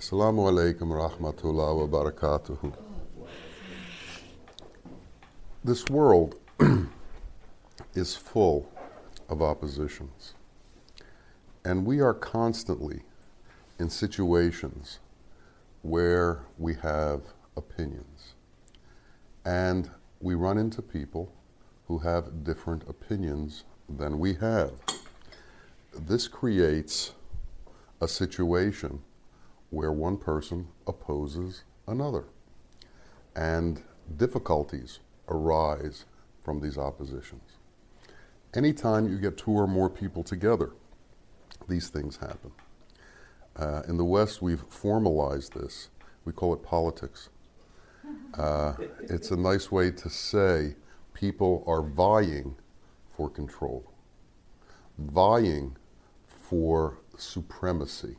Assalamu alaikum rahmatullah wa barakatuhu. This world is full of oppositions. And we are constantly in situations where we have opinions. And we run into people who have different opinions than we have. This creates a situation where one person opposes another. And difficulties arise from these oppositions. Anytime you get two or more people together, these things happen. Uh, in the West, we've formalized this. We call it politics. Uh, it's a nice way to say people are vying for control, vying for supremacy.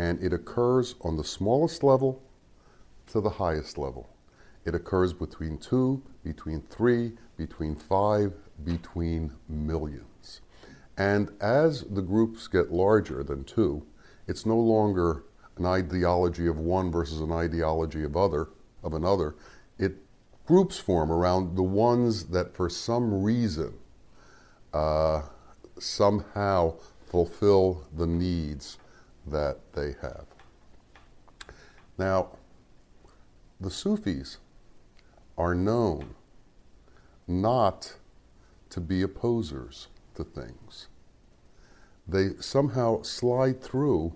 And it occurs on the smallest level to the highest level. It occurs between two, between three, between five, between millions. And as the groups get larger than two, it's no longer an ideology of one versus an ideology of other of another. It groups form around the ones that for some reason uh, somehow fulfill the needs that they have. Now, the Sufis are known not to be opposers to things. They somehow slide through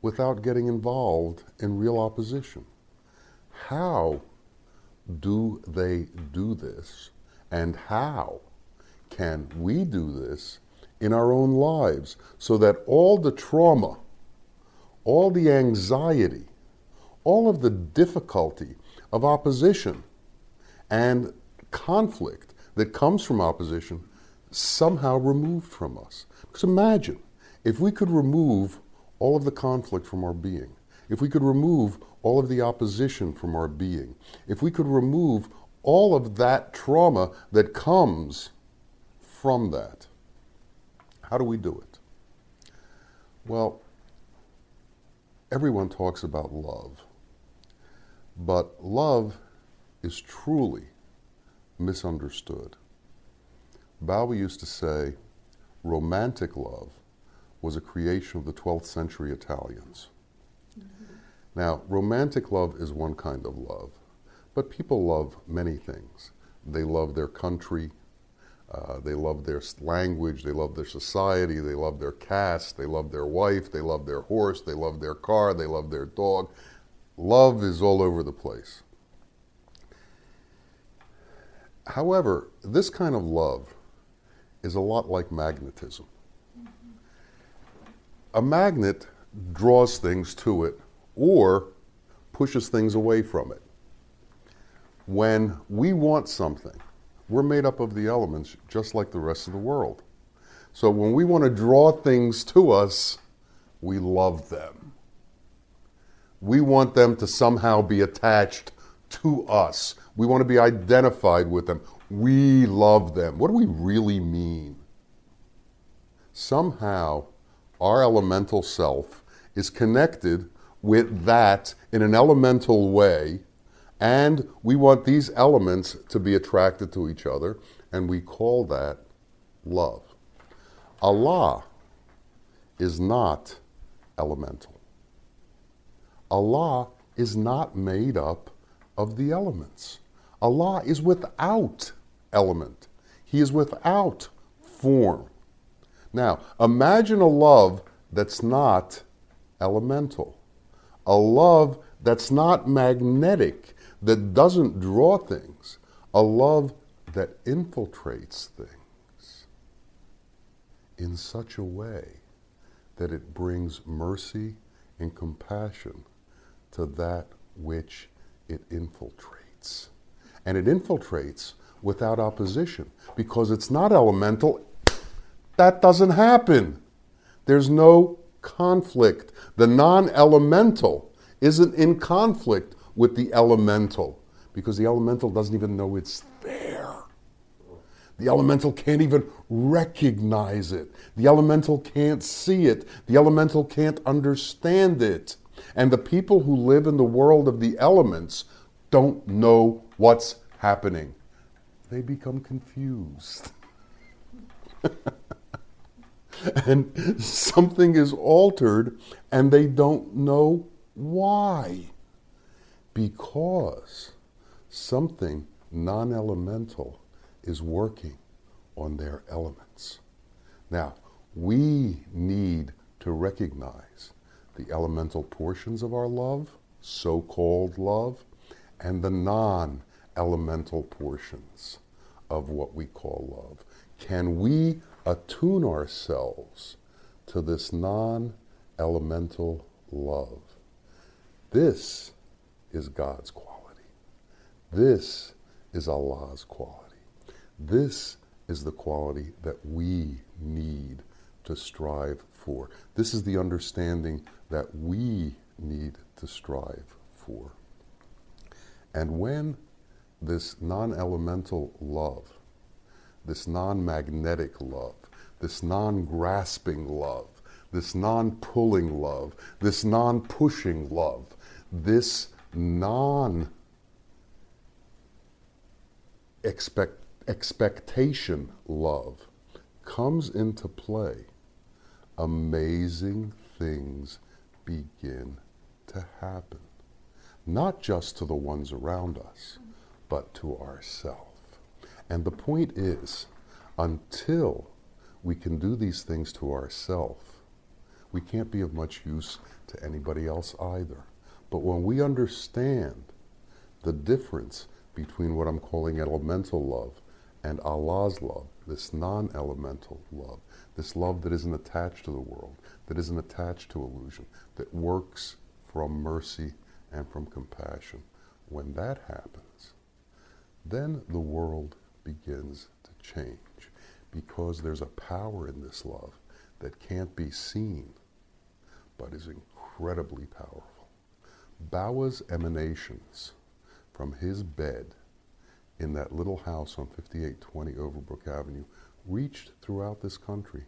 without getting involved in real opposition. How do they do this? And how can we do this in our own lives so that all the trauma, all the anxiety, all of the difficulty of opposition and conflict that comes from opposition somehow removed from us. Because imagine if we could remove all of the conflict from our being, if we could remove all of the opposition from our being, if we could remove all of that trauma that comes from that, how do we do it? Well, everyone talks about love, but love is truly misunderstood. Bawa used to say romantic love was a creation of the 12th century Italians. Mm-hmm. Now, romantic love is one kind of love, but people love many things. They love their country, uh, they love their language, they love their society, they love their caste, they love their wife, they love their horse, they love their car, they love their dog. Love is all over the place. However, this kind of love is a lot like magnetism. A magnet draws things to it or pushes things away from it. When we want something, we're made up of the elements just like the rest of the world. So when we want to draw things to us, we love them. We want them to somehow be attached to us. We want to be identified with them. We love them. What do we really mean? Somehow, our elemental self is connected with that in an elemental way, and we want these elements to be attracted to each other, and we call that love. Allah is not elemental. Allah is not made up of the elements. Allah is without element. He is without form. Now, imagine a love that's not elemental, a love that's not magnetic, that doesn't draw things, a love that infiltrates things in such a way that it brings mercy and compassion to that which it infiltrates. And it infiltrates without opposition because it's not elemental. That doesn't happen. There's no conflict. The non elemental isn't in conflict with the elemental because the elemental doesn't even know it's there. The elemental can't even recognize it. The elemental can't see it. The elemental can't understand it. And the people who live in the world of the elements don't know what's happening. They become confused. and something is altered and they don't know why. Because something non elemental is working on their elements. Now, we need to recognize the elemental portions of our love, so called love, and the non elemental portions of what we call love. Can we attune ourselves to this non elemental love? This is God's quality. This is Allah's quality. This is the quality that we need to strive for. This is the understanding that we need to strive for. And when this non elemental love, this non magnetic love, this non grasping love, this non pulling love, this non pushing love, this non expect, expectation love comes into play, amazing things begin to happen. Not just to the ones around us, but to ourselves. And the point is, until we can do these things to ourselves, we can't be of much use to anybody else either. But when we understand the difference between what I'm calling elemental love and Allah's love, this non elemental love, this love that isn't attached to the world, that isn't attached to illusion, that works from mercy and from compassion. When that happens, then the world begins to change because there's a power in this love that can't be seen but is incredibly powerful. Bawa's emanations from his bed in that little house on 5820 Overbrook Avenue reached throughout this country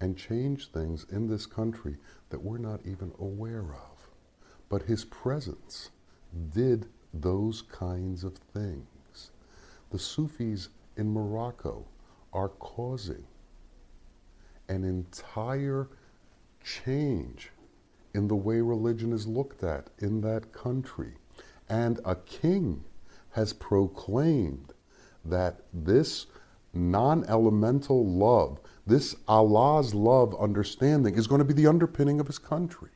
and changed things in this country that we're not even aware of. But his presence did those kinds of things. The Sufis in Morocco are causing an entire change in the way religion is looked at in that country. And a king has proclaimed that this non elemental love, this Allah's love understanding, is going to be the underpinning of his country.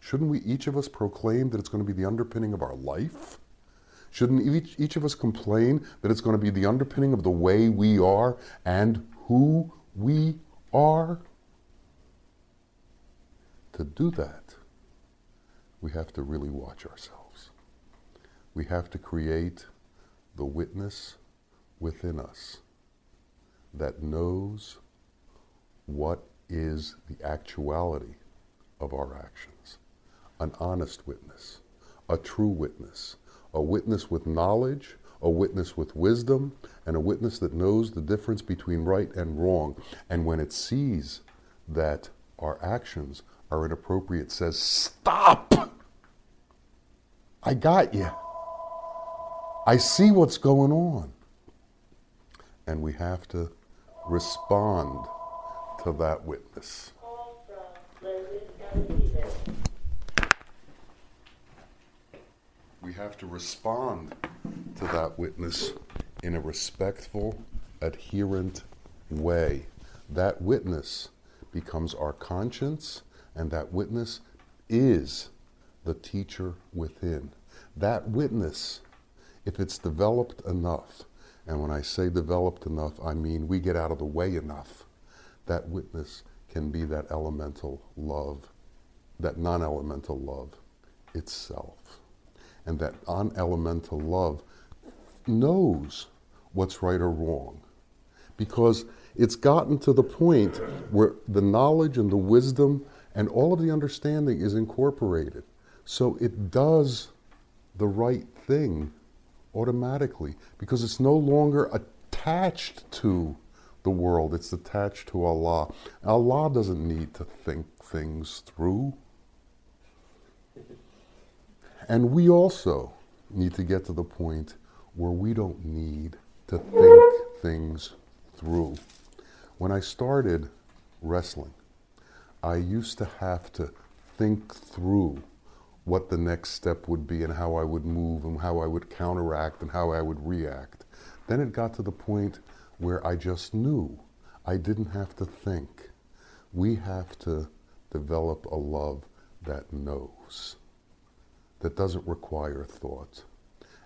Shouldn't we each of us proclaim that it's going to be the underpinning of our life? Shouldn't each, each of us complain that it's going to be the underpinning of the way we are and who we are? To do that, we have to really watch ourselves. We have to create the witness within us that knows what is the actuality of our actions. An honest witness, a true witness, a witness with knowledge, a witness with wisdom, and a witness that knows the difference between right and wrong. And when it sees that our actions are inappropriate, says, Stop! I got you. I see what's going on. And we have to respond to that witness. We have to respond to that witness in a respectful, adherent way. That witness becomes our conscience, and that witness is the teacher within. That witness if it's developed enough, and when I say developed enough, I mean we get out of the way enough, that witness can be that elemental love, that non elemental love itself. And that non elemental love knows what's right or wrong because it's gotten to the point where the knowledge and the wisdom and all of the understanding is incorporated. So it does the right thing automatically because it's no longer attached to the world, it's attached to Allah. Allah doesn't need to think things through. And we also need to get to the point where we don't need to think things through. When I started wrestling, I used to have to think through what the next step would be and how I would move and how I would counteract and how I would react. Then it got to the point where I just knew. I didn't have to think. We have to develop a love that knows, that doesn't require thought.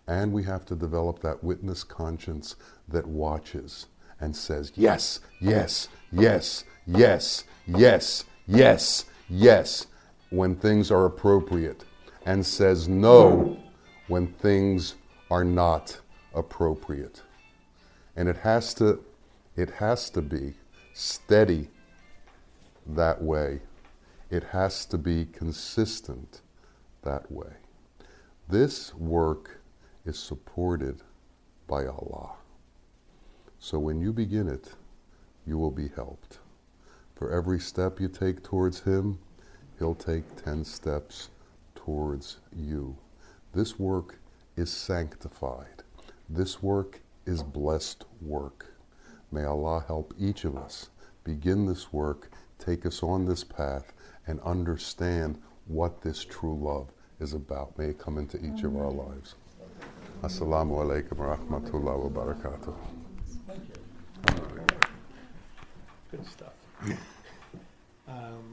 And we have to develop that witness conscience that watches and says, yes, yes, yes, yes, yes, yes, yes, when things are appropriate, and says no when things are not appropriate. And it has to, it has to be steady that way. It has to be consistent that way. This work is supported by Allah. So when you begin it, you will be helped. For every step you take towards Him, He'll take 10 steps towards you. This work is sanctified. This work is blessed work. May Allah help each of us begin this work, take us on this path, and understand what this true love is about. May it come into each of our lives. Assalamu alaikum wa rahmatullahi wa barakatuh. Good stuff. Um,